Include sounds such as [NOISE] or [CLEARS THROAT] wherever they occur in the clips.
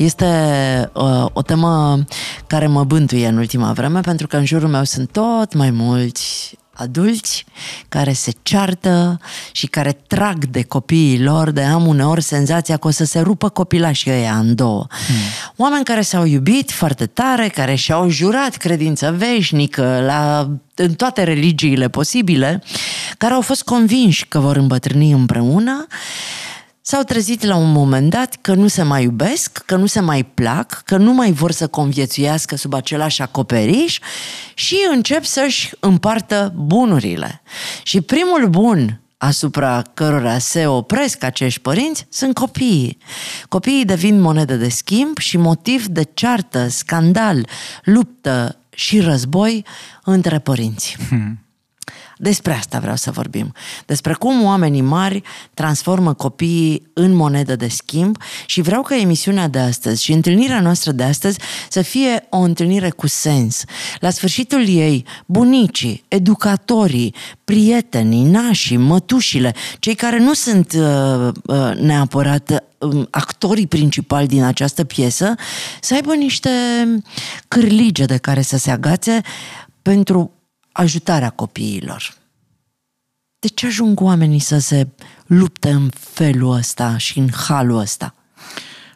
Este uh, o temă care mă bântuie în ultima vreme pentru că în jurul meu sunt tot mai mulți adulți care se ceartă și care trag de copiii lor, de am uneori senzația că o să se rupă copilașii ăia în două. Hmm. Oameni care s-au iubit foarte tare, care și-au jurat credință veșnică la, în toate religiile posibile, care au fost convinși că vor îmbătrâni împreună s-au trezit la un moment dat că nu se mai iubesc, că nu se mai plac, că nu mai vor să conviețuiască sub același acoperiș și încep să-și împartă bunurile. Și primul bun asupra cărora se opresc acești părinți sunt copiii. Copiii devin monedă de schimb și motiv de ceartă, scandal, luptă și război între părinți. Hmm. Despre asta vreau să vorbim. Despre cum oamenii mari transformă copiii în monedă de schimb și vreau ca emisiunea de astăzi și întâlnirea noastră de astăzi să fie o întâlnire cu sens. La sfârșitul ei, bunicii, educatorii, prietenii, nașii, mătușile, cei care nu sunt uh, uh, neapărat um, actorii principali din această piesă, să aibă niște cârlige de care să se agațe pentru ajutarea copiilor. De ce ajung oamenii să se lupte în felul ăsta și în halul ăsta?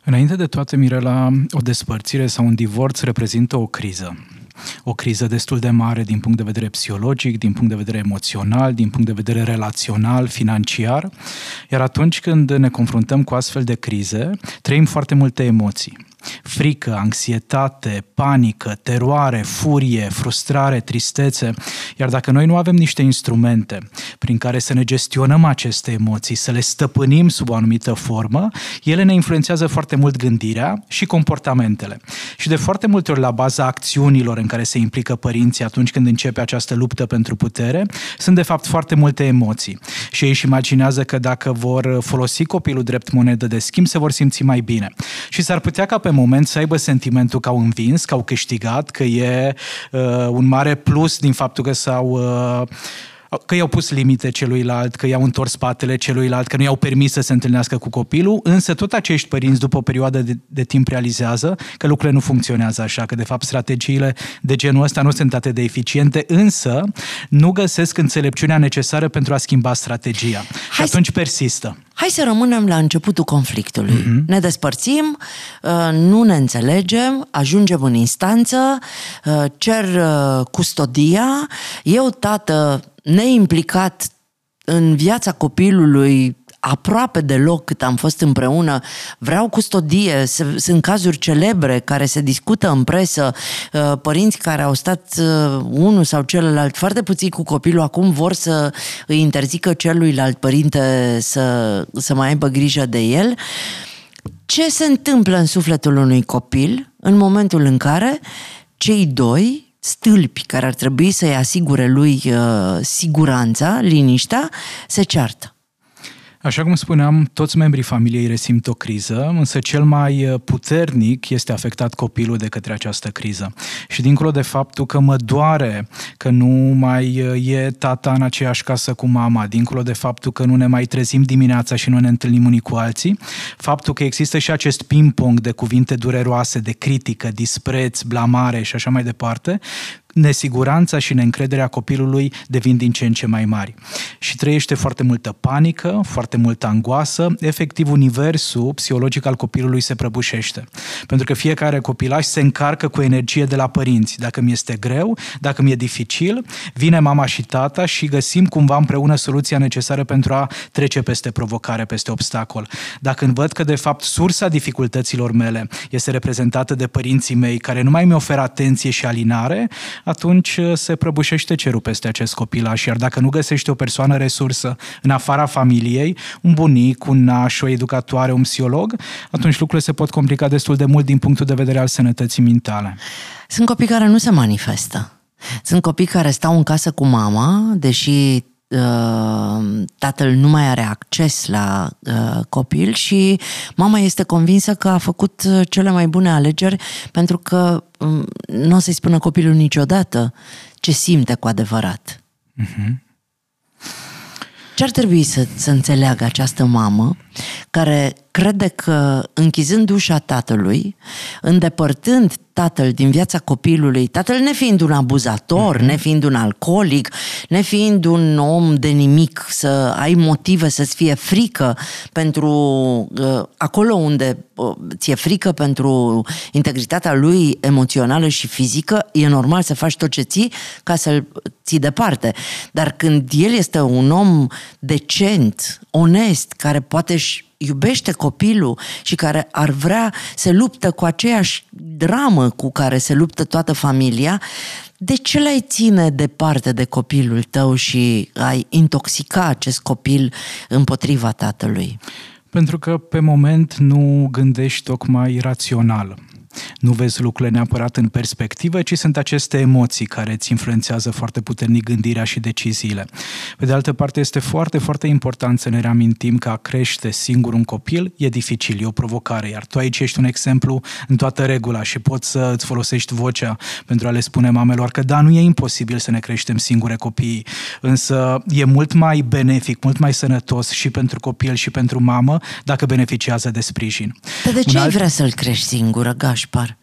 Înainte de toate, Mirela, o despărțire sau un divorț reprezintă o criză. O criză destul de mare din punct de vedere psihologic, din punct de vedere emoțional, din punct de vedere relațional, financiar. Iar atunci când ne confruntăm cu astfel de crize, trăim foarte multe emoții frică, anxietate, panică, teroare, furie, frustrare, tristețe. Iar dacă noi nu avem niște instrumente prin care să ne gestionăm aceste emoții, să le stăpânim sub o anumită formă, ele ne influențează foarte mult gândirea și comportamentele. Și de foarte multe ori la baza acțiunilor în care se implică părinții atunci când începe această luptă pentru putere, sunt de fapt foarte multe emoții. Și ei își imaginează că dacă vor folosi copilul drept monedă de schimb, se vor simți mai bine. Și s-ar putea ca pe moment să aibă sentimentul că au învins, că au câștigat, că e uh, un mare plus din faptul că s-au uh, că i-au pus limite celuilalt, că i-au întors spatele celuilalt, că nu i-au permis să se întâlnească cu copilul, însă tot acești părinți după o perioadă de, de timp realizează că lucrurile nu funcționează așa, că de fapt strategiile de genul ăsta nu sunt atât de eficiente, însă nu găsesc înțelepciunea necesară pentru a schimba strategia. Hai și atunci persistă. Hai să rămânem la începutul conflictului. Mm-hmm. Ne despărțim, uh, nu ne înțelegem, ajungem în instanță, uh, cer uh, custodia, eu, tată, neimplicat în viața copilului aproape deloc cât am fost împreună, vreau custodie, sunt cazuri celebre care se discută în presă, uh, părinți care au stat uh, unul sau celălalt foarte puțin cu copilul, acum vor să îi interzică celuilalt părinte să, să mai aibă grijă de el. Ce se întâmplă în sufletul unui copil în momentul în care cei doi stâlpi care ar trebui să-i asigure lui uh, siguranța, liniștea, se ceartă. Așa cum spuneam, toți membrii familiei resimt o criză, însă cel mai uh, puternic este afectat copilul de către această criză. Și dincolo de faptul că mă doare că nu mai uh, e tata în aceeași casă cu mama, dincolo de faptul că nu ne mai trezim dimineața și nu ne întâlnim unii cu alții, faptul că există și acest ping-pong de cuvinte dureroase, de critică, dispreț, blamare și așa mai departe, nesiguranța și neîncrederea copilului devin din ce în ce mai mari. Și trăiește foarte multă panică, foarte multă angoasă, efectiv universul psihologic al copilului se prăbușește. Pentru că fiecare copilaș se încarcă cu energie de la părinți. Dacă mi este greu, dacă mi e dificil, vine mama și tata și găsim cumva împreună soluția necesară pentru a trece peste provocare, peste obstacol. Dacă văd că de fapt sursa dificultăților mele este reprezentată de părinții mei care nu mai mi oferă atenție și alinare, atunci uh, se prăbușește cerul peste acest copilaș. Iar dacă nu găsește o persoană resursă în afara familiei, un bunic, un naș, o educatoare, un psiholog, atunci lucrurile se pot complica destul de mult din punctul de vedere al sănătății mentale. Sunt copii care nu se manifestă. Sunt copii care stau în casă cu mama, deși Uh, tatăl nu mai are acces la uh, copil și mama este convinsă că a făcut uh, cele mai bune alegeri pentru că um, nu o să-i spună copilul niciodată ce simte cu adevărat. Uh-huh. Ce ar trebui să, să înțeleagă această mamă care crede că închizând ușa tatălui, îndepărtând tatăl din viața copilului, tatăl nefiind un abuzator, mm-hmm. nefiind un alcoolic, nefiind un om de nimic, să ai motive să-ți fie frică pentru uh, acolo unde uh, ți-e frică pentru integritatea lui emoțională și fizică, e normal să faci tot ce ții ca să-l ții departe. Dar când el este un om decent, onest, care poate iubește copilul și care ar vrea să luptă cu aceeași dramă cu care se luptă toată familia, de ce l-ai ține departe de copilul tău și ai intoxica acest copil împotriva tatălui? Pentru că pe moment nu gândești tocmai rațional nu vezi lucrurile neapărat în perspectivă, ci sunt aceste emoții care îți influențează foarte puternic gândirea și deciziile. Pe de altă parte, este foarte, foarte important să ne reamintim că a crește singur un copil e dificil, e o provocare, iar tu aici ești un exemplu în toată regula și poți să îți folosești vocea pentru a le spune mamelor că da, nu e imposibil să ne creștem singure copiii, însă e mult mai benefic, mult mai sănătos și pentru copil și pentru mamă dacă beneficiază de sprijin. Dar de ce alt... ai vrea să-l crești singură, Gaș? Gașpar.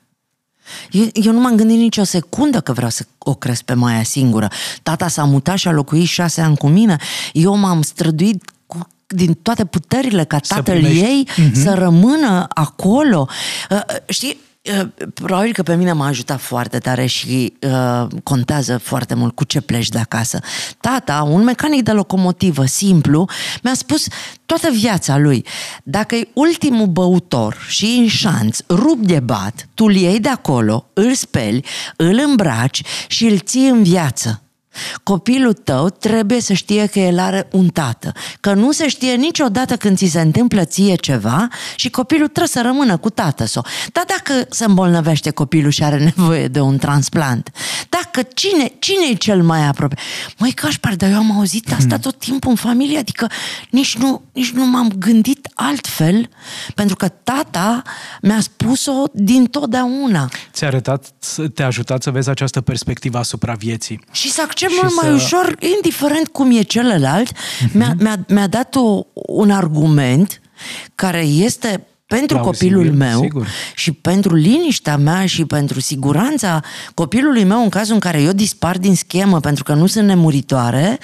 Eu, eu nu m-am gândit nicio secundă că vreau să o cresc pe Maia singură. Tata s-a mutat și a locuit șase ani cu mine. Eu m-am străduit cu din toate puterile ca tatăl ei uh-huh. să rămână acolo. Uh, știi, Uh, probabil că pe mine m-a ajutat foarte tare și uh, contează foarte mult cu ce pleci de acasă. Tata, un mecanic de locomotivă simplu, mi-a spus toată viața lui, dacă e ultimul băutor și în șanț, rup de bat, tu îl iei de acolo, îl speli, îl îmbraci și îl ții în viață. Copilul tău trebuie să știe că el are un tată, că nu se știe niciodată când ți se întâmplă ție ceva și copilul trebuie să rămână cu tată sau. Dar dacă se îmbolnăvește copilul și are nevoie de un transplant, dacă cine, cine e cel mai aproape? Măi, Cașpar, dar eu am auzit asta tot timpul în familie, adică nici nu, nici nu m-am gândit altfel, pentru că tata mi-a spus-o din totdeauna. Ți-a arătat, te-a ajutat să vezi această perspectivă asupra vieții. Și să accept mult să... mai ușor, indiferent cum e celălalt, uh-huh. mi-a, mi-a, mi-a dat o, un argument care este pentru Plausibil, copilul meu sigur. și pentru liniștea mea și pentru siguranța copilului meu în cazul în care eu dispar din schemă pentru că nu sunt nemuritoare,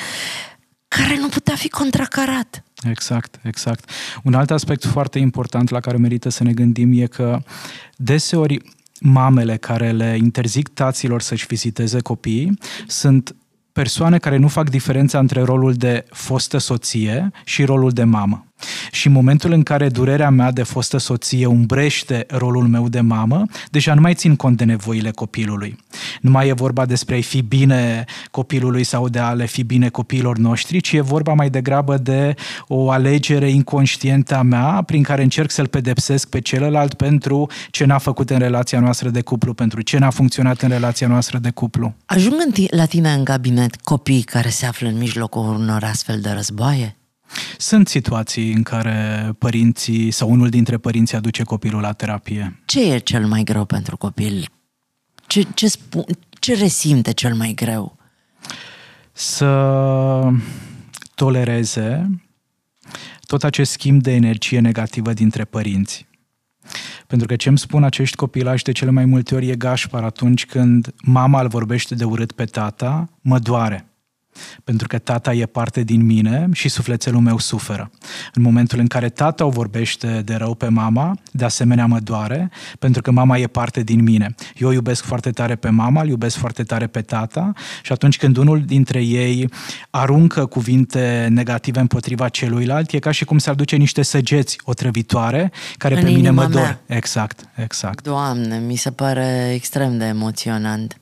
care nu putea fi contracarat. Exact, exact. Un alt aspect foarte important la care merită să ne gândim e că deseori mamele care le interzic taților să-și viziteze copiii sunt persoane care nu fac diferența între rolul de fostă soție și rolul de mamă. Și în momentul în care durerea mea de fostă soție umbrește rolul meu de mamă, deja nu mai țin cont de nevoile copilului. Nu mai e vorba despre a fi bine copilului sau de a le fi bine copiilor noștri, ci e vorba mai degrabă de o alegere inconștientă a mea prin care încerc să-l pedepsesc pe celălalt pentru ce n-a făcut în relația noastră de cuplu, pentru ce n-a funcționat în relația noastră de cuplu. Ajung la tine în cabinet copii care se află în mijlocul unor astfel de războaie? Sunt situații în care părinții sau unul dintre părinți aduce copilul la terapie. Ce e cel mai greu pentru copil? Ce, ce, spun, ce resimte cel mai greu? Să tolereze tot acest schimb de energie negativă dintre părinți. Pentru că ce îmi spun acești copilași de cele mai multe ori e gașpar atunci când mama îl vorbește de urât pe tata, mă doare. Pentru că tata e parte din mine și sufletelul meu suferă. În momentul în care tata o vorbește de rău pe mama, de asemenea mă doare, pentru că mama e parte din mine. Eu iubesc foarte tare pe mama, îl iubesc foarte tare pe tata și atunci când unul dintre ei aruncă cuvinte negative împotriva celuilalt, e ca și cum s-ar duce niște săgeți otrăvitoare care În pe mine mă inima dor. mea. Exact, exact. Doamne, mi se pare extrem de emoționant.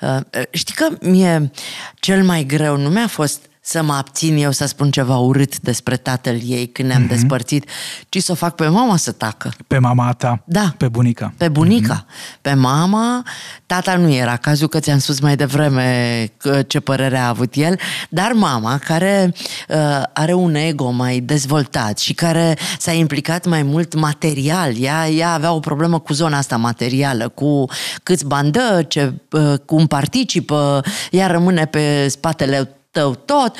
Uh, Știi că mie cel mai greu nu mi-a fost să mă abțin eu să spun ceva urât despre tatăl ei când ne-am despărțit, ci să o fac pe mama să tacă. Pe mama ta, Da. pe bunica. Pe bunica, pe mama, tata nu era cazul că ți-am spus mai devreme că ce părere a avut el, dar mama care uh, are un ego mai dezvoltat și care s-a implicat mai mult material, ea, ea avea o problemă cu zona asta materială, cu câți bani dă, ce, uh, cum participă, ea rămâne pe spatele tău tot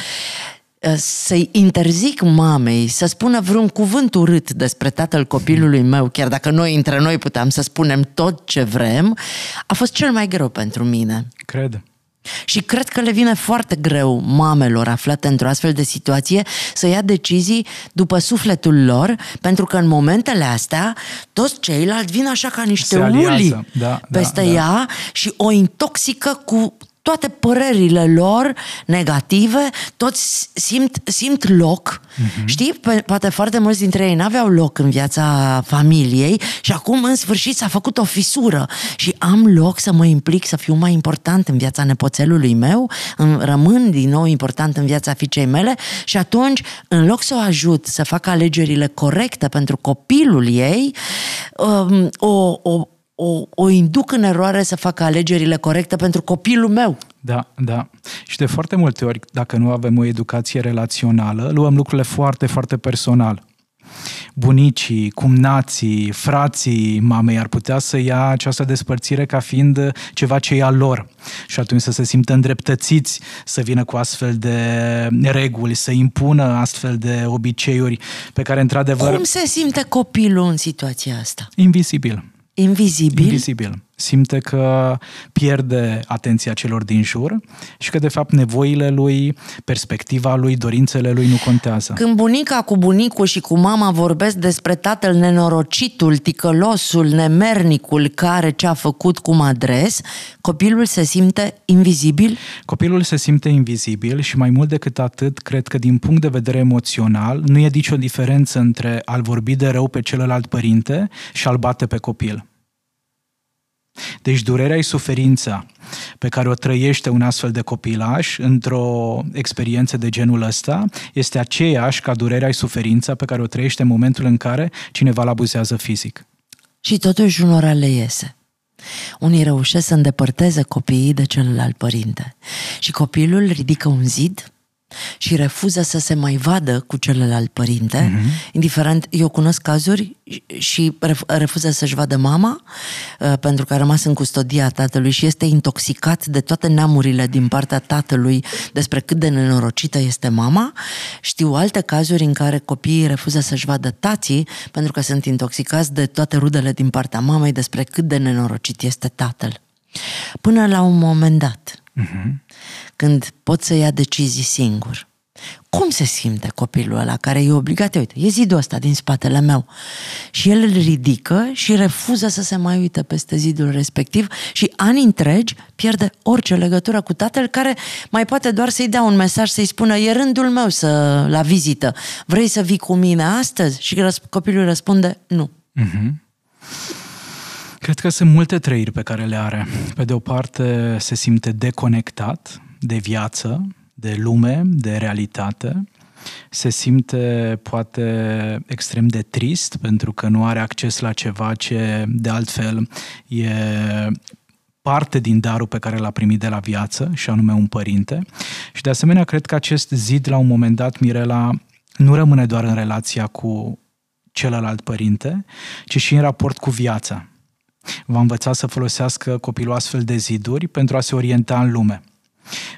să-i interzic mamei să spună vreun cuvânt urât despre tatăl copilului meu, chiar dacă noi între noi puteam să spunem tot ce vrem, a fost cel mai greu pentru mine. Cred. Și cred că le vine foarte greu mamelor aflate într-o astfel de situație să ia decizii după sufletul lor, pentru că în momentele astea toți ceilalți vin așa ca niște Se aliază, uli da, peste da, da. ea și o intoxică cu toate părerile lor negative, toți simt, simt loc. Uh-huh. Știi, Pe, poate foarte mulți dintre ei n-aveau loc în viața familiei și acum în sfârșit s-a făcut o fisură și am loc să mă implic, să fiu mai important în viața nepoțelului meu, în, rămân din nou important în viața fiicei mele și atunci, în loc să o ajut să facă alegerile corecte pentru copilul ei, um, o, o, o, o induc în eroare să facă alegerile corecte pentru copilul meu. Da, da. Și de foarte multe ori, dacă nu avem o educație relațională, luăm lucrurile foarte, foarte personal. Bunicii, cumnații, frații mamei ar putea să ia această despărțire ca fiind ceva ce e al lor și atunci să se simtă îndreptățiți să vină cu astfel de reguli, să impună astfel de obiceiuri pe care într-adevăr... Cum se simte copilul în situația asta? Invizibil. Invizibil? Invizibil. Simte că pierde atenția celor din jur și că, de fapt, nevoile lui, perspectiva lui, dorințele lui nu contează. Când bunica cu bunicul și cu mama vorbesc despre tatăl nenorocitul, ticălosul, nemernicul care ce-a făcut cum adres, copilul se simte invizibil? Copilul se simte invizibil și mai mult decât atât, cred că din punct de vedere emoțional, nu e nicio diferență între a-l vorbi de rău pe celălalt părinte și a-l bate pe copil. Deci durerea și suferința pe care o trăiește un astfel de copilaș într-o experiență de genul ăsta este aceeași ca durerea și suferința pe care o trăiește în momentul în care cineva îl abuzează fizic. Și totuși unora le iese. Unii reușesc să îndepărteze copiii de celălalt părinte. Și copilul ridică un zid și refuză să se mai vadă cu celălalt părinte, uh-huh. indiferent, eu cunosc cazuri și refuză să-și vadă mama uh, pentru că a rămas în custodia tatălui și este intoxicat de toate neamurile din partea tatălui despre cât de nenorocită este mama. Știu alte cazuri în care copiii refuză să-și vadă tații pentru că sunt intoxicați de toate rudele din partea mamei despre cât de nenorocit este tatăl. Până la un moment dat, uh-huh. Când pot să ia decizii singur. Cum se simte copilul ăla care e obligat? Uite, e zidul ăsta din spatele meu. Și el îl ridică și refuză să se mai uite peste zidul respectiv și ani întregi pierde orice legătură cu tatăl care mai poate doar să-i dea un mesaj, să-i spună e rândul meu să la vizită. Vrei să vii cu mine astăzi? Și copilul răspunde nu. Uh-huh. Cred că sunt multe trăiri pe care le are. Pe de o parte se simte deconectat de viață, de lume, de realitate. Se simte poate extrem de trist pentru că nu are acces la ceva ce de altfel e parte din darul pe care l-a primit de la viață, și anume un părinte. Și de asemenea, cred că acest zid, la un moment dat, Mirela, nu rămâne doar în relația cu celălalt părinte, ci și în raport cu viața va învăța să folosească copilul astfel de ziduri pentru a se orienta în lume.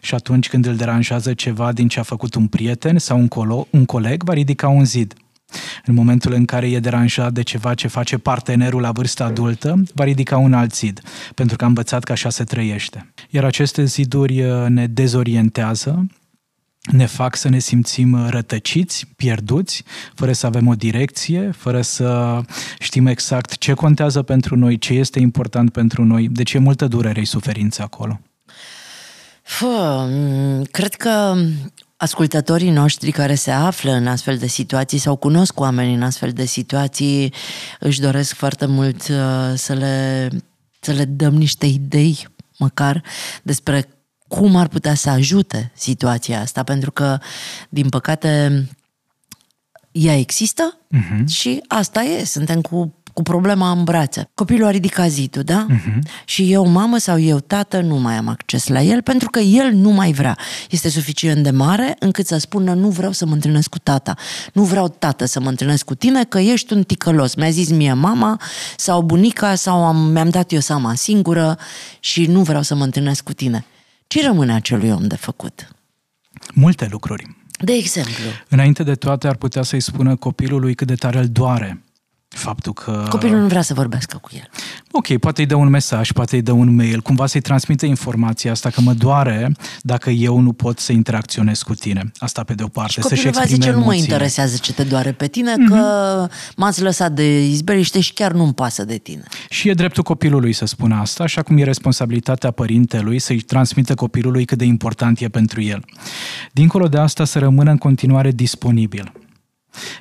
Și atunci când îl deranjează ceva din ce a făcut un prieten sau un, colo- un coleg, va ridica un zid. În momentul în care e deranjat de ceva ce face partenerul la vârstă adultă, va ridica un alt zid, pentru că a învățat că așa se trăiește. Iar aceste ziduri ne dezorientează, ne fac să ne simțim rătăciți, pierduți, fără să avem o direcție, fără să știm exact ce contează pentru noi, ce este important pentru noi. Deci e multă durere și suferință acolo. Fă, cred că ascultătorii noștri care se află în astfel de situații sau cunosc oameni în astfel de situații își doresc foarte mult uh, să le, să le dăm niște idei măcar despre cum ar putea să ajute situația asta, pentru că, din păcate, ea există uh-huh. și asta e, suntem cu cu problema în brațe. Copilul a ridicat zidul, da? Uh-huh. Și eu, mamă sau eu, tată, nu mai am acces la el pentru că el nu mai vrea. Este suficient de mare încât să spună nu vreau să mă întâlnesc cu tata. Nu vreau, tată, să mă întâlnesc cu tine că ești un ticălos. Mi-a zis mie mama sau bunica sau am, mi-am dat eu seama singură și nu vreau să mă întâlnesc cu tine. Ce rămâne acelui om de făcut? Multe lucruri. De exemplu? Înainte de toate ar putea să-i spună copilului cât de tare îl doare faptul că... Copilul nu vrea să vorbească cu el. Ok, poate îi dă un mesaj, poate îi dă un mail, cumva să-i transmită informația asta că mă doare dacă eu nu pot să interacționez cu tine. Asta pe de o parte, și să-și va zice, nu mă interesează ce te doare pe tine, mm-hmm. că m-ați lăsat de izbeliște și chiar nu-mi pasă de tine. Și e dreptul copilului să spună asta, așa cum e responsabilitatea părintelui să-i transmită copilului cât de important e pentru el. Dincolo de asta, să rămână în continuare disponibil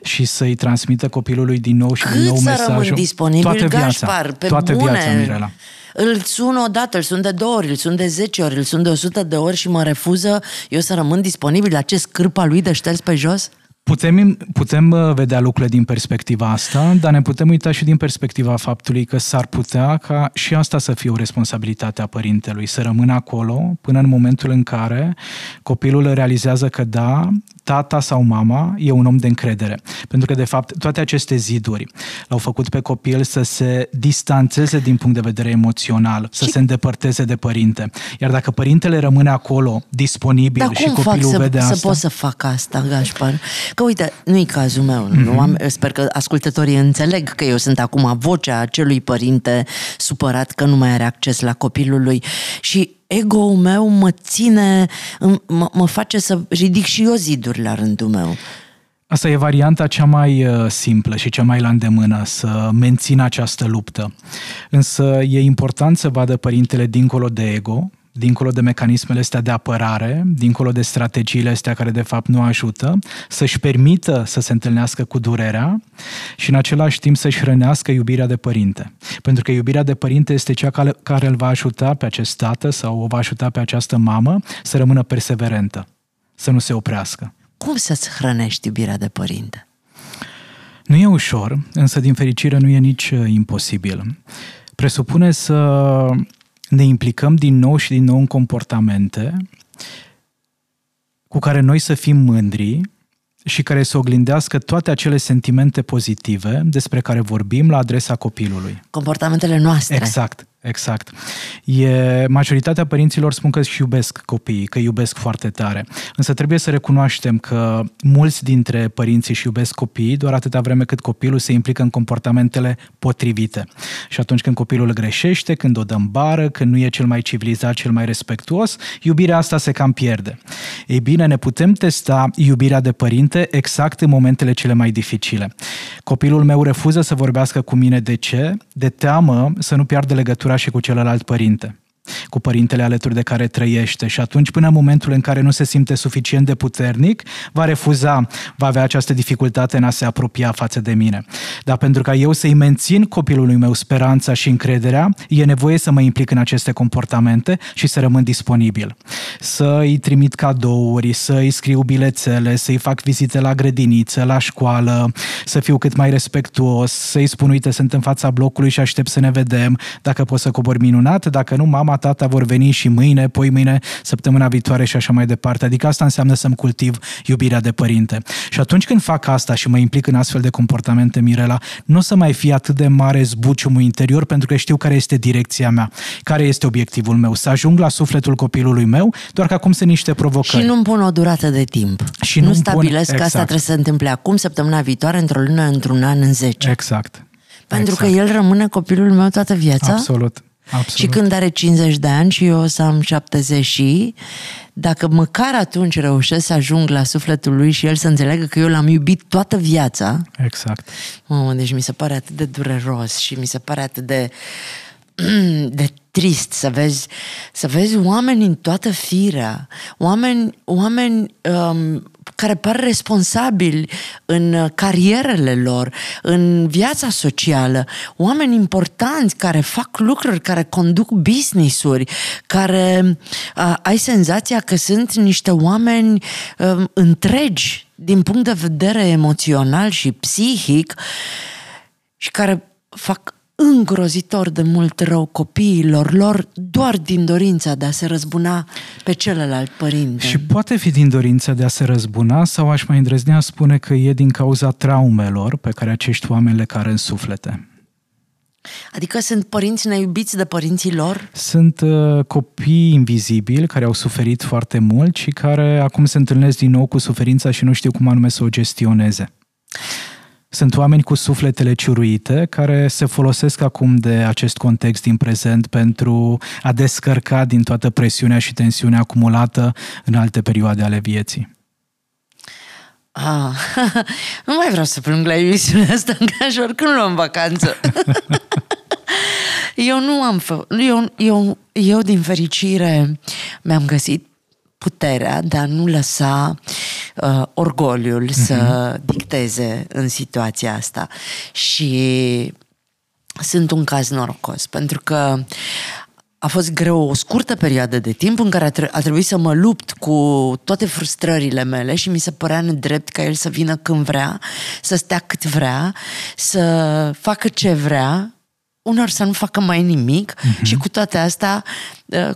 și să-i transmită copilului din nou și Cât din nou să mesajul. disponibil, toată viața, Gașpar, pe toată bune. viața, Mirela. Îl sun o dată, îl sun de două ori, îl sun de zece ori, îl sun de o sută de ori și mă refuză eu să rămân disponibil la ce scârpa lui de șters pe jos? Putem, putem uh, vedea lucrurile din perspectiva asta, dar ne putem uita și din perspectiva faptului că s-ar putea ca și asta să fie o responsabilitate a părintelui, să rămână acolo până în momentul în care copilul realizează că da, tata sau mama e un om de încredere. Pentru că, de fapt, toate aceste ziduri l-au făcut pe copil să se distanțeze din punct de vedere emoțional, să și... se îndepărteze de părinte. Iar dacă părintele rămâne acolo, disponibil Dar și cum copilul fac vede să, asta... să pot să fac asta, Gașpar? Că uite, nu-i cazul meu. Mm-hmm. Nu am, sper că ascultătorii înțeleg că eu sunt acum vocea acelui părinte supărat că nu mai are acces la copilul lui. Și ego-ul meu mă ține, mă, mă face să ridic și eu ziduri la rândul meu. Asta e varianta cea mai uh, simplă și cea mai la îndemână, să mențină această luptă. Însă e important să vadă părintele dincolo de ego, dincolo de mecanismele astea de apărare, dincolo de strategiile astea care de fapt nu ajută, să-și permită să se întâlnească cu durerea și în același timp să-și hrănească iubirea de părinte. Pentru că iubirea de părinte este cea care îl va ajuta pe acest tată sau o va ajuta pe această mamă să rămână perseverentă, să nu se oprească. Cum să-ți hrănești iubirea de părinte? Nu e ușor, însă din fericire nu e nici uh, imposibil. Presupune să ne implicăm din nou și din nou în comportamente cu care noi să fim mândri și care să oglindească toate acele sentimente pozitive despre care vorbim la adresa copilului. Comportamentele noastre. Exact. Exact. E, majoritatea părinților spun că își iubesc copiii, că iubesc foarte tare. Însă trebuie să recunoaștem că mulți dintre părinții își iubesc copiii doar atâta vreme cât copilul se implică în comportamentele potrivite. Și atunci când copilul greșește, când o dă bară, când nu e cel mai civilizat, cel mai respectuos, iubirea asta se cam pierde. Ei bine, ne putem testa iubirea de părinte exact în momentele cele mai dificile. Copilul meu refuză să vorbească cu mine de ce? De teamă să nu piardă legătura și cu celălalt părinte cu părintele alături de care trăiește și atunci până în momentul în care nu se simte suficient de puternic, va refuza, va avea această dificultate în a se apropia față de mine. Dar pentru ca eu să-i mențin copilului meu speranța și încrederea, e nevoie să mă implic în aceste comportamente și să rămân disponibil. Să-i trimit cadouri, să-i scriu bilețele, să-i fac vizite la grădiniță, la școală, să fiu cât mai respectuos, să-i spun, uite, sunt în fața blocului și aștept să ne vedem, dacă pot să cobor minunat, dacă nu, mama, tata vor veni și mâine, poi mâine, săptămâna viitoare și așa mai departe. Adică asta înseamnă să-mi cultiv iubirea de părinte. Și atunci când fac asta și mă implic în astfel de comportamente, Mirela, nu o să mai fie atât de mare zbuciumul interior pentru că știu care este direcția mea, care este obiectivul meu, să ajung la sufletul copilului meu, doar că acum sunt niște provocări. Și nu-mi pun o durată de timp. Și nu stabilesc pun... exact. că asta trebuie să se întâmple acum, săptămâna viitoare, într-o lună, într-un an, în zece. Exact. Pentru exact. că el rămâne copilul meu toată viața? Absolut. Absolut. Și când are 50 de ani și eu o să am 70 și dacă măcar atunci reușesc să ajung la sufletul lui și el să înțeleagă că eu l-am iubit toată viața, Exact. Mamă, deci mi se pare atât de dureros și mi se pare atât de, [CLEARS THROAT] de trist să vezi, să vezi oameni în toată firea, oameni, oameni um, care par responsabili în carierele lor, în viața socială, oameni importanți care fac lucruri, care conduc business-uri, care uh, ai senzația că sunt niște oameni uh, întregi din punct de vedere emoțional și psihic și care fac îngrozitor de mult rău copiilor lor doar din dorința de a se răzbuna pe celălalt părinte. Și poate fi din dorința de a se răzbuna sau aș mai îndrăznea spune că e din cauza traumelor pe care acești oameni le care în suflete. Adică sunt părinți neiubiți de părinții lor? Sunt uh, copii invizibili care au suferit foarte mult și care acum se întâlnesc din nou cu suferința și nu știu cum anume să o gestioneze. Sunt oameni cu sufletele ciuruite care se folosesc acum de acest context din prezent pentru a descărca din toată presiunea și tensiunea acumulată în alte perioade ale vieții. Ah, [LAUGHS] nu mai vreau să plâng la emisiunea asta, [LAUGHS] că aș oricând luăm vacanță. [LAUGHS] eu nu am fă... Eu, eu, eu, din fericire, mi-am găsit puterea de a nu lăsa uh, orgoliul uh-huh. să dicteze în situația asta. Și sunt un caz norocos, pentru că a fost greu o scurtă perioadă de timp în care a, tre- a trebuit să mă lupt cu toate frustrările mele și mi se părea nedrept ca el să vină când vrea, să stea cât vrea, să facă ce vrea, unor să nu facă mai nimic uh-huh. și cu toate astea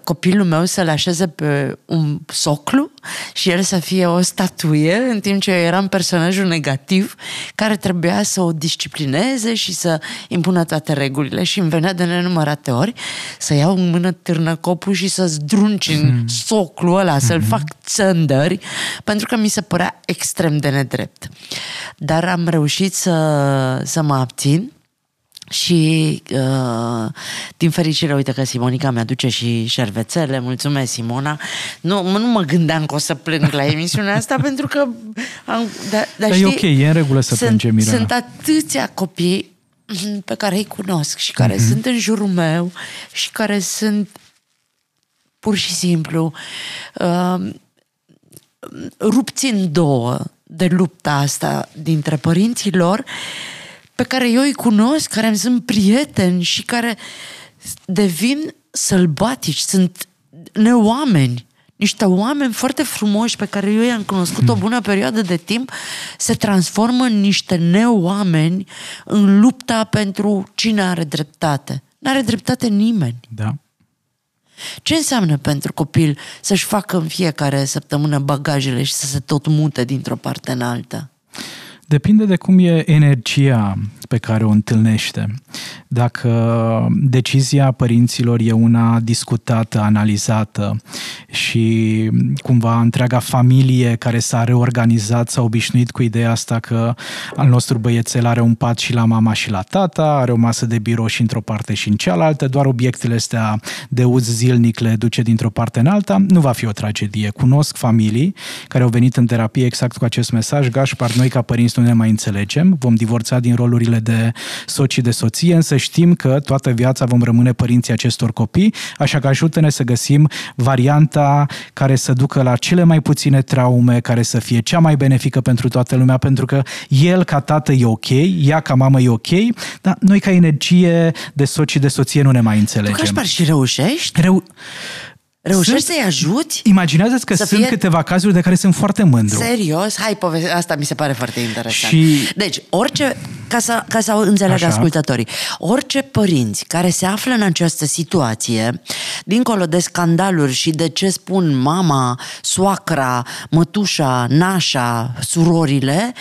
copilul meu să-l așeze pe un soclu și el să fie o statuie în timp ce eu eram personajul negativ care trebuia să o disciplineze și să impună toate regulile și îmi venea de nenumărate ori să iau în mână târnăcopul și să zdrunci în hmm. soclul ăla, să-l fac țândări pentru că mi se părea extrem de nedrept. Dar am reușit să, să mă abțin și uh, din fericire, uite că Simonica mi-aduce și șervețele, mulțumesc Simona. Nu, nu mă gândeam că o să plâng la emisiunea asta [LAUGHS] pentru că... Am, da, da, Dar știi, e ok, e în regulă să sunt, plângem, Mirana. Sunt atâția copii pe care îi cunosc și care uh-huh. sunt în jurul meu și care sunt pur și simplu uh, rupți în două de lupta asta dintre părinții lor uh, pe care eu îi cunosc, care îmi sunt prieteni și care devin sălbatici, sunt neoameni. Niște oameni foarte frumoși pe care eu i-am cunoscut o bună perioadă de timp se transformă în niște neoameni în lupta pentru cine are dreptate. N-are dreptate nimeni. Da. Ce înseamnă pentru copil să-și facă în fiecare săptămână bagajele și să se tot mute dintr-o parte în alta? Depinde de cum e energia pe care o întâlnește. Dacă decizia părinților e una discutată, analizată și cumva întreaga familie care s-a reorganizat, s-a obișnuit cu ideea asta că al nostru băiețel are un pat și la mama și la tata, are o masă de birou și într-o parte și în cealaltă, doar obiectele astea de uz zilnic le duce dintr-o parte în alta, nu va fi o tragedie. Cunosc familii care au venit în terapie exact cu acest mesaj, Gașpar, noi ca părinți nu ne mai înțelegem, vom divorța din rolurile de soț și de soție, însă știm că toată viața vom rămâne părinții acestor copii, așa că ajută-ne să găsim varianta care să ducă la cele mai puține traume, care să fie cea mai benefică pentru toată lumea, pentru că el ca tată e ok, ea ca mamă e ok, dar noi ca energie de soț și de soție nu ne mai înțelegem. Tu că și reușești? Reu- Reușești sunt, să-i ajuți? Imaginează-ți că sunt fie... câteva cazuri de care sunt foarte mândru. Serios? Hai, poveste, asta mi se pare foarte interesant. Și... Deci, orice, ca să, ca să înțeleagă Așa. ascultătorii, orice părinți care se află în această situație, dincolo de scandaluri și de ce spun mama, soacra, mătușa, nașa, surorile,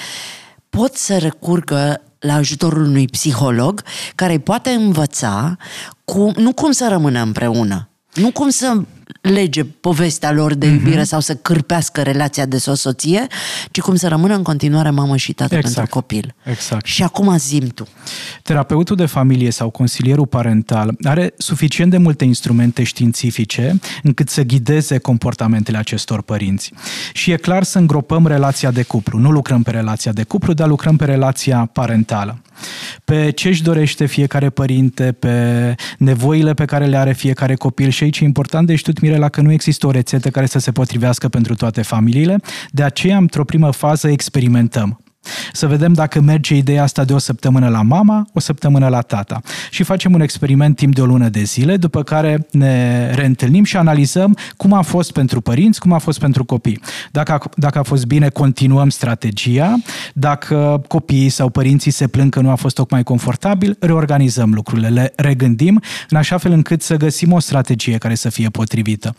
pot să recurgă la ajutorul unui psiholog care îi poate învăța cum, nu cum să rămână împreună, nu cum să lege povestea lor de iubire mm-hmm. sau să cârpească relația de soție, ci cum să rămână în continuare mamă și tată Exact. pentru copil. Exact. Și acum zim tu. Terapeutul de familie sau consilierul parental are suficient de multe instrumente științifice încât să ghideze comportamentele acestor părinți. Și e clar să îngropăm relația de cuplu. Nu lucrăm pe relația de cuplu, dar lucrăm pe relația parentală. Pe ce își dorește fiecare părinte, pe nevoile pe care le are fiecare copil și aici e important de știut, Mirela, că nu există o rețetă care să se potrivească pentru toate familiile, de aceea, într-o primă fază, experimentăm. Să vedem dacă merge ideea asta de o săptămână la mama, o săptămână la tata. Și facem un experiment timp de o lună de zile, după care ne reîntâlnim și analizăm cum a fost pentru părinți, cum a fost pentru copii. Dacă a, dacă a fost bine, continuăm strategia. Dacă copiii sau părinții se plâng că nu a fost tocmai confortabil, reorganizăm lucrurile, le regândim în așa fel încât să găsim o strategie care să fie potrivită.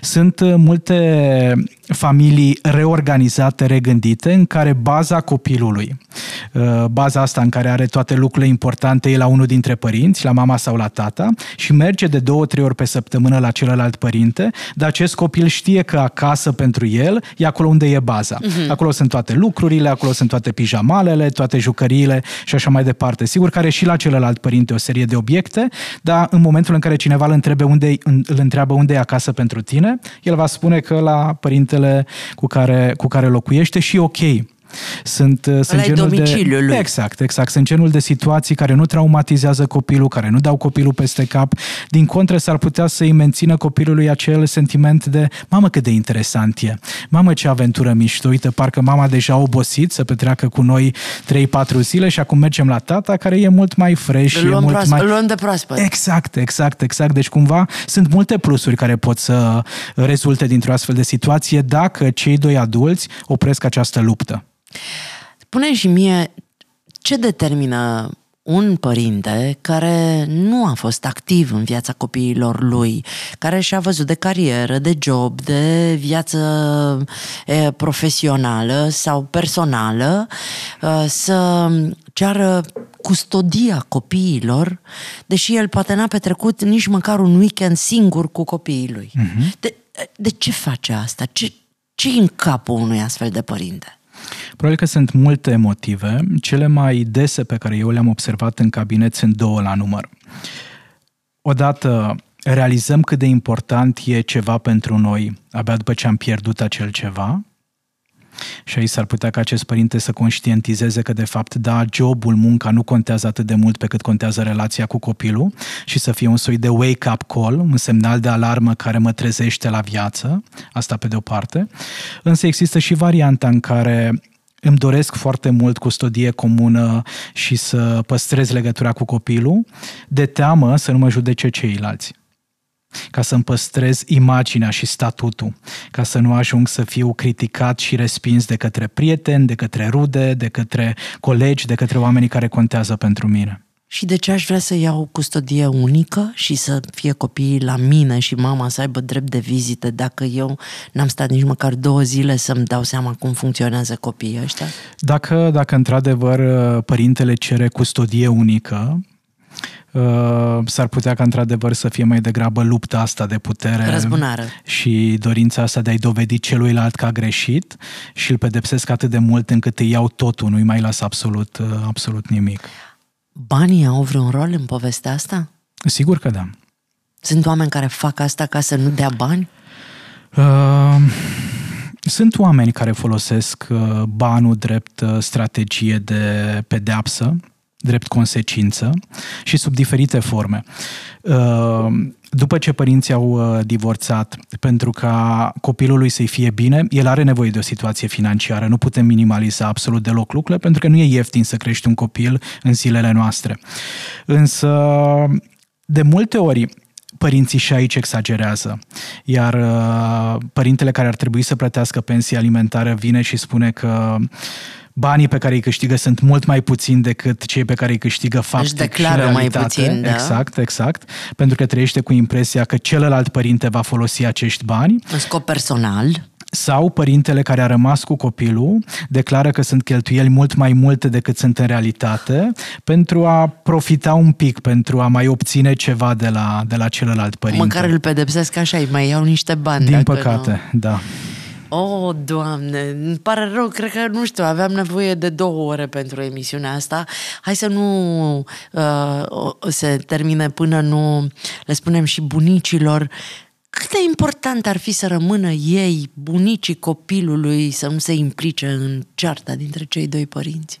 Sunt uh, multe familii reorganizate, regândite, în care baza copilului, uh, baza asta în care are toate lucrurile importante, e la unul dintre părinți, la mama sau la tata, și merge de două, trei ori pe săptămână la celălalt părinte, dar acest copil știe că acasă pentru el e acolo unde e baza. Uh-huh. Acolo sunt toate lucrurile, acolo sunt toate pijamalele, toate jucăriile și așa mai departe. Sigur că are și la celălalt părinte o serie de obiecte, dar în momentul în care cineva îl, întrebe unde, îl întreabă unde e acasă pentru tine, el va spune că la părintele cu care, cu care locuiește și ok. Sunt, uh, sunt e genul de... domiciliul lui. Exact, exact. Sunt genul de situații care nu traumatizează copilul, care nu dau copilul peste cap. Din contră, s-ar putea să-i mențină copilului acel sentiment de mamă cât de interesant e, mamă ce aventură mișto, uite, parcă mama deja a obosit să petreacă cu noi 3-4 zile și acum mergem la tata care e mult mai fresh, Îl e luăm, mult proasp- mai... îl luăm de proaspăt. Exact, exact, exact. Deci cumva sunt multe plusuri care pot să rezulte dintr-o astfel de situație dacă cei doi adulți opresc această luptă. Spune și mie ce determină un părinte care nu a fost activ în viața copiilor lui, care și-a văzut de carieră, de job, de viață e, profesională sau personală, e, să ceară custodia copiilor, deși el poate n-a petrecut nici măcar un weekend singur cu copiii lui. Uh-huh. De, de ce face asta? Ce, ce în capul unui astfel de părinte? Probabil că sunt multe motive. Cele mai dese pe care eu le-am observat în cabinet sunt două la număr. Odată, realizăm cât de important e ceva pentru noi abia după ce am pierdut acel ceva. Și aici s-ar putea ca acest părinte să conștientizeze că, de fapt, da, jobul, munca nu contează atât de mult pe cât contează relația cu copilul și să fie un soi de wake-up call, un semnal de alarmă care mă trezește la viață, asta pe de o parte. Însă există și varianta în care îmi doresc foarte mult custodie comună și să păstrez legătura cu copilul, de teamă să nu mă judece ceilalți ca să-mi păstrez imaginea și statutul, ca să nu ajung să fiu criticat și respins de către prieteni, de către rude, de către colegi, de către oamenii care contează pentru mine. Și de ce aș vrea să iau custodie unică și să fie copiii la mine și mama să aibă drept de vizită dacă eu n-am stat nici măcar două zile să-mi dau seama cum funcționează copiii ăștia? Dacă, dacă într-adevăr părintele cere custodie unică, uh, s-ar putea ca într-adevăr să fie mai degrabă lupta asta de putere Răzbunară. și dorința asta de a-i dovedi celuilalt că a greșit și îl pedepsesc atât de mult încât îi iau totul, nu-i mai las absolut, uh, absolut nimic. Banii au vreun rol în povestea asta? Sigur că da. Sunt oameni care fac asta ca să nu dea bani? Uh, sunt oameni care folosesc uh, banul drept uh, strategie de pedeapsă, drept consecință și sub diferite forme. Uh, după ce părinții au divorțat, pentru ca copilului să-i fie bine, el are nevoie de o situație financiară. Nu putem minimaliza absolut deloc lucrurile, pentru că nu e ieftin să crești un copil în zilele noastre. Însă, de multe ori, părinții și aici exagerează. Iar uh, părintele care ar trebui să plătească pensie alimentară vine și spune că banii pe care îi câștigă sunt mult mai puțini decât cei pe care îi câștigă faptic Își declară și mai realitate. puțin, da. Exact, exact. Pentru că trăiește cu impresia că celălalt părinte va folosi acești bani În scop personal? Sau părintele care a rămas cu copilul declară că sunt cheltuieli mult mai multe decât sunt în realitate pentru a profita un pic, pentru a mai obține ceva de la, de la celălalt părinte. Măcar îl pedepsesc așa, îi mai iau niște bani. Din păcate, nu... da. Oh, Doamne, îmi pare rău, cred că, nu știu, aveam nevoie de două ore pentru emisiunea asta. Hai să nu uh, se termine până nu le spunem și bunicilor cât de important ar fi să rămână ei, bunicii copilului, să nu se implice în cearta dintre cei doi părinți?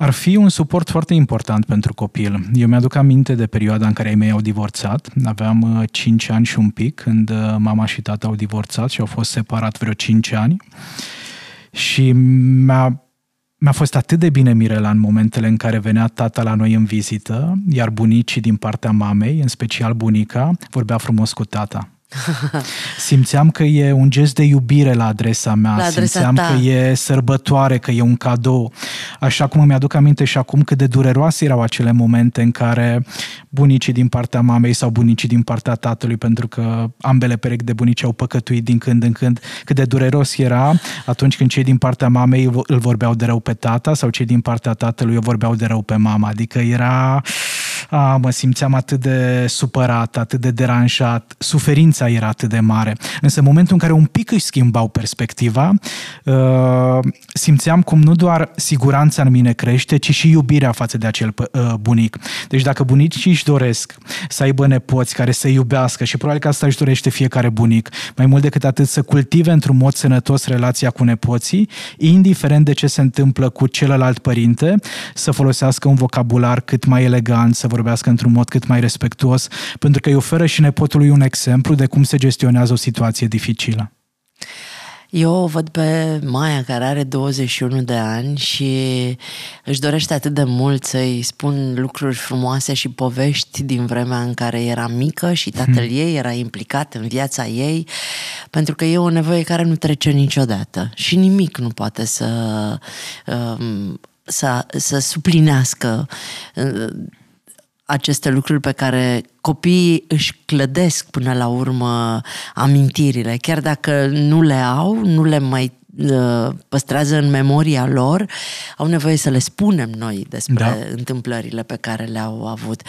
Ar fi un suport foarte important pentru copil. Eu mi-aduc aminte de perioada în care ai mei au divorțat. Aveam 5 uh, ani și un pic când uh, mama și tata au divorțat și au fost separat vreo 5 ani. Și mi-a mi-a fost atât de bine Mirela în momentele în care venea tata la noi în vizită, iar bunicii din partea mamei, în special bunica, vorbea frumos cu tata. Simțeam că e un gest de iubire la adresa mea, la adresa simțeam ta. că e sărbătoare, că e un cadou. Așa cum îmi aduc aminte și acum cât de dureroase erau acele momente în care bunicii din partea mamei sau bunicii din partea tatălui, pentru că ambele perechi de bunici au păcătuit din când în când, cât de dureros era atunci când cei din partea mamei îl vorbeau de rău pe tata sau cei din partea tatălui îl vorbeau de rău pe mama. Adică era a, mă simțeam atât de supărat, atât de deranjat, suferința era atât de mare. Însă în momentul în care un pic își schimbau perspectiva, uh, simțeam cum nu doar siguranța în mine crește, ci și iubirea față de acel uh, bunic. Deci dacă bunicii își doresc să aibă nepoți care să iubească și probabil că asta își dorește fiecare bunic, mai mult decât atât să cultive într-un mod sănătos relația cu nepoții, indiferent de ce se întâmplă cu celălalt părinte, să folosească un vocabular cât mai elegant, să vorbească într-un mod cât mai respectuos, pentru că îi oferă și nepotului un exemplu de cum se gestionează o situație dificilă. Eu o văd pe Maia, care are 21 de ani și își dorește atât de mult să-i spun lucruri frumoase și povești din vremea în care era mică și tatăl hmm. ei era implicat în viața ei, pentru că e o nevoie care nu trece niciodată și nimic nu poate să, um, să, să suplinească uh, aceste lucruri pe care copiii își clădesc până la urmă amintirile, chiar dacă nu le au, nu le mai uh, păstrează în memoria lor, au nevoie să le spunem noi despre da. întâmplările pe care le-au avut.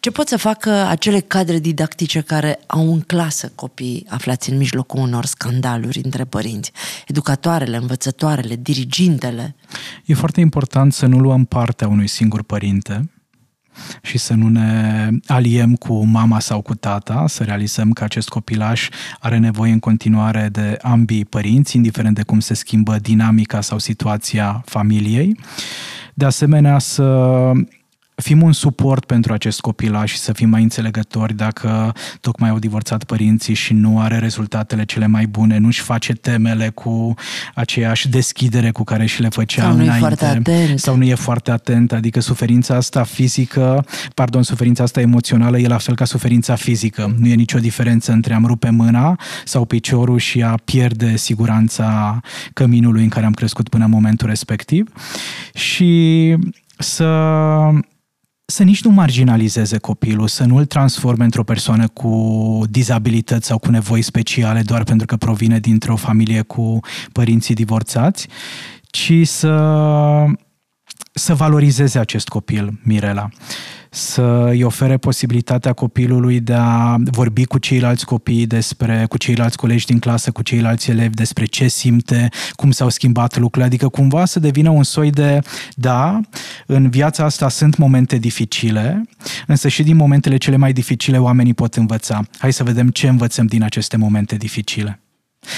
Ce pot să facă acele cadre didactice care au în clasă copii aflați în mijlocul unor scandaluri între părinți? Educatoarele, învățătoarele, dirigintele? E foarte important să nu luăm partea unui singur părinte, și să nu ne aliem cu mama sau cu tata, să realizăm că acest copilaș are nevoie în continuare de ambii părinți, indiferent de cum se schimbă dinamica sau situația familiei. De asemenea, să fim un suport pentru acest copilaș și să fim mai înțelegători dacă tocmai au divorțat părinții și nu are rezultatele cele mai bune, nu-și face temele cu aceeași deschidere cu care și le făcea sau înainte. Nu foarte atent. Sau nu e foarte atent. Adică suferința asta fizică, pardon, suferința asta emoțională e la fel ca suferința fizică. Nu e nicio diferență între a-mi rupe mâna sau piciorul și a pierde siguranța căminului în care am crescut până în momentul respectiv. Și să să nici nu marginalizeze copilul, să nu îl transforme într-o persoană cu dizabilități sau cu nevoi speciale doar pentru că provine dintr-o familie cu părinții divorțați, ci să, să valorizeze acest copil, Mirela să îi ofere posibilitatea copilului de a vorbi cu ceilalți copii despre, cu ceilalți colegi din clasă, cu ceilalți elevi despre ce simte, cum s-au schimbat lucrurile, adică cumva să devină un soi de, da, în viața asta sunt momente dificile, însă și din momentele cele mai dificile oamenii pot învăța. Hai să vedem ce învățăm din aceste momente dificile.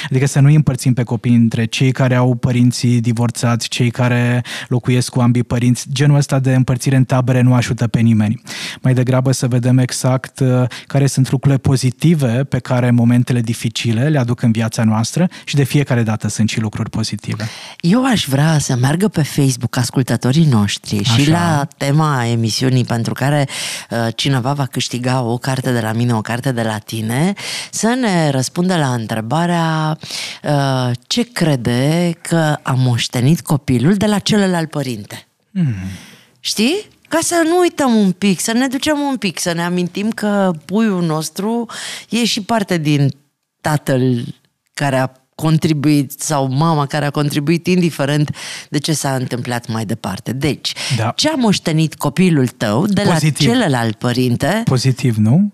Adică să nu îi împărțim pe copii între cei care au părinții divorțați, cei care locuiesc cu ambii părinți. Genul ăsta de împărțire în tabere nu ajută pe nimeni. Mai degrabă să vedem exact uh, care sunt lucrurile pozitive pe care momentele dificile le aduc în viața noastră și de fiecare dată sunt și lucruri pozitive. Eu aș vrea să meargă pe Facebook ascultătorii noștri Așa. și la tema emisiunii pentru care uh, cineva va câștiga o carte de la mine, o carte de la tine, să ne răspundă la întrebarea uh, ce crede că a moștenit copilul de la celălalt părinte. Mm. Știi? Ca să nu uităm un pic, să ne ducem un pic, să ne amintim că puiul nostru e și parte din tatăl care a contribuit sau mama care a contribuit indiferent de ce s-a întâmplat mai departe. Deci, Da. ce a moștenit copilul tău de Pozitiv. la celălalt părinte, Pozitiv, nu?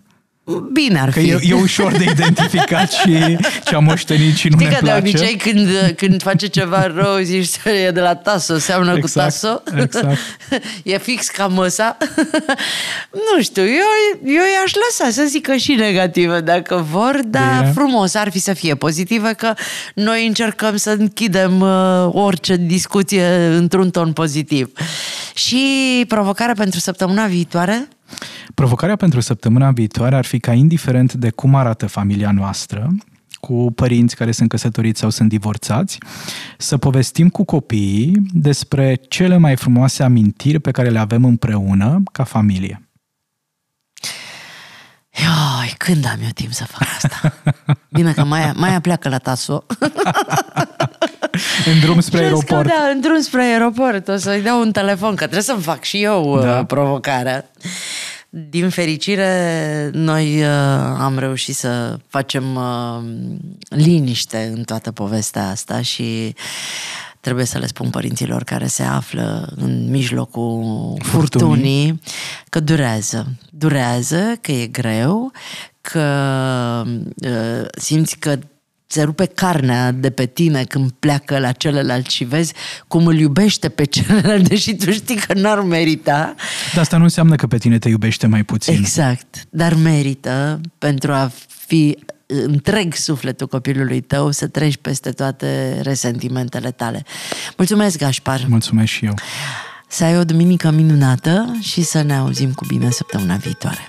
Bine ar Că fi. e, e ușor de identificat și ce am moștenit și nu Știi ne că de place. obicei când, când face ceva rău zici e de la Taso, seamănă Exact, cu Taso. exact. [LAUGHS] e fix ca măsa. [LAUGHS] nu știu, eu, eu i-aș lăsa să zică și negativă dacă vor, dar Bine. frumos ar fi să fie pozitivă că noi încercăm să închidem uh, orice discuție într-un ton pozitiv. Și provocarea pentru săptămâna viitoare? Provocarea pentru săptămâna viitoare ar fi ca, indiferent de cum arată familia noastră, cu părinți care sunt căsătoriți sau sunt divorțați, să povestim cu copiii despre cele mai frumoase amintiri pe care le avem împreună ca familie. Ioi, când am eu timp să fac asta? Bine că Maia, Maia pleacă la Taso. [LAUGHS] [LAUGHS] În drum spre Crezi aeroport. Că, da, în drum spre aeroport. O să-i dau un telefon, că trebuie să-mi fac și eu Da. da. provocarea. Din fericire, noi uh, am reușit să facem uh, liniște în toată povestea asta și trebuie să le spun părinților care se află în mijlocul Furtunii. furtunii că durează. Durează, că e greu, că uh, simți că se rupe carnea de pe tine când pleacă la celălalt și vezi cum îl iubește pe [LAUGHS] celălalt, deși tu știi că n-ar merita. Dar asta nu înseamnă că pe tine te iubește mai puțin. Exact, dar merită pentru a fi întreg sufletul copilului tău să treci peste toate resentimentele tale. Mulțumesc, Gașpar! Mulțumesc și eu. Să ai o duminică minunată și să ne auzim cu bine săptămâna viitoare.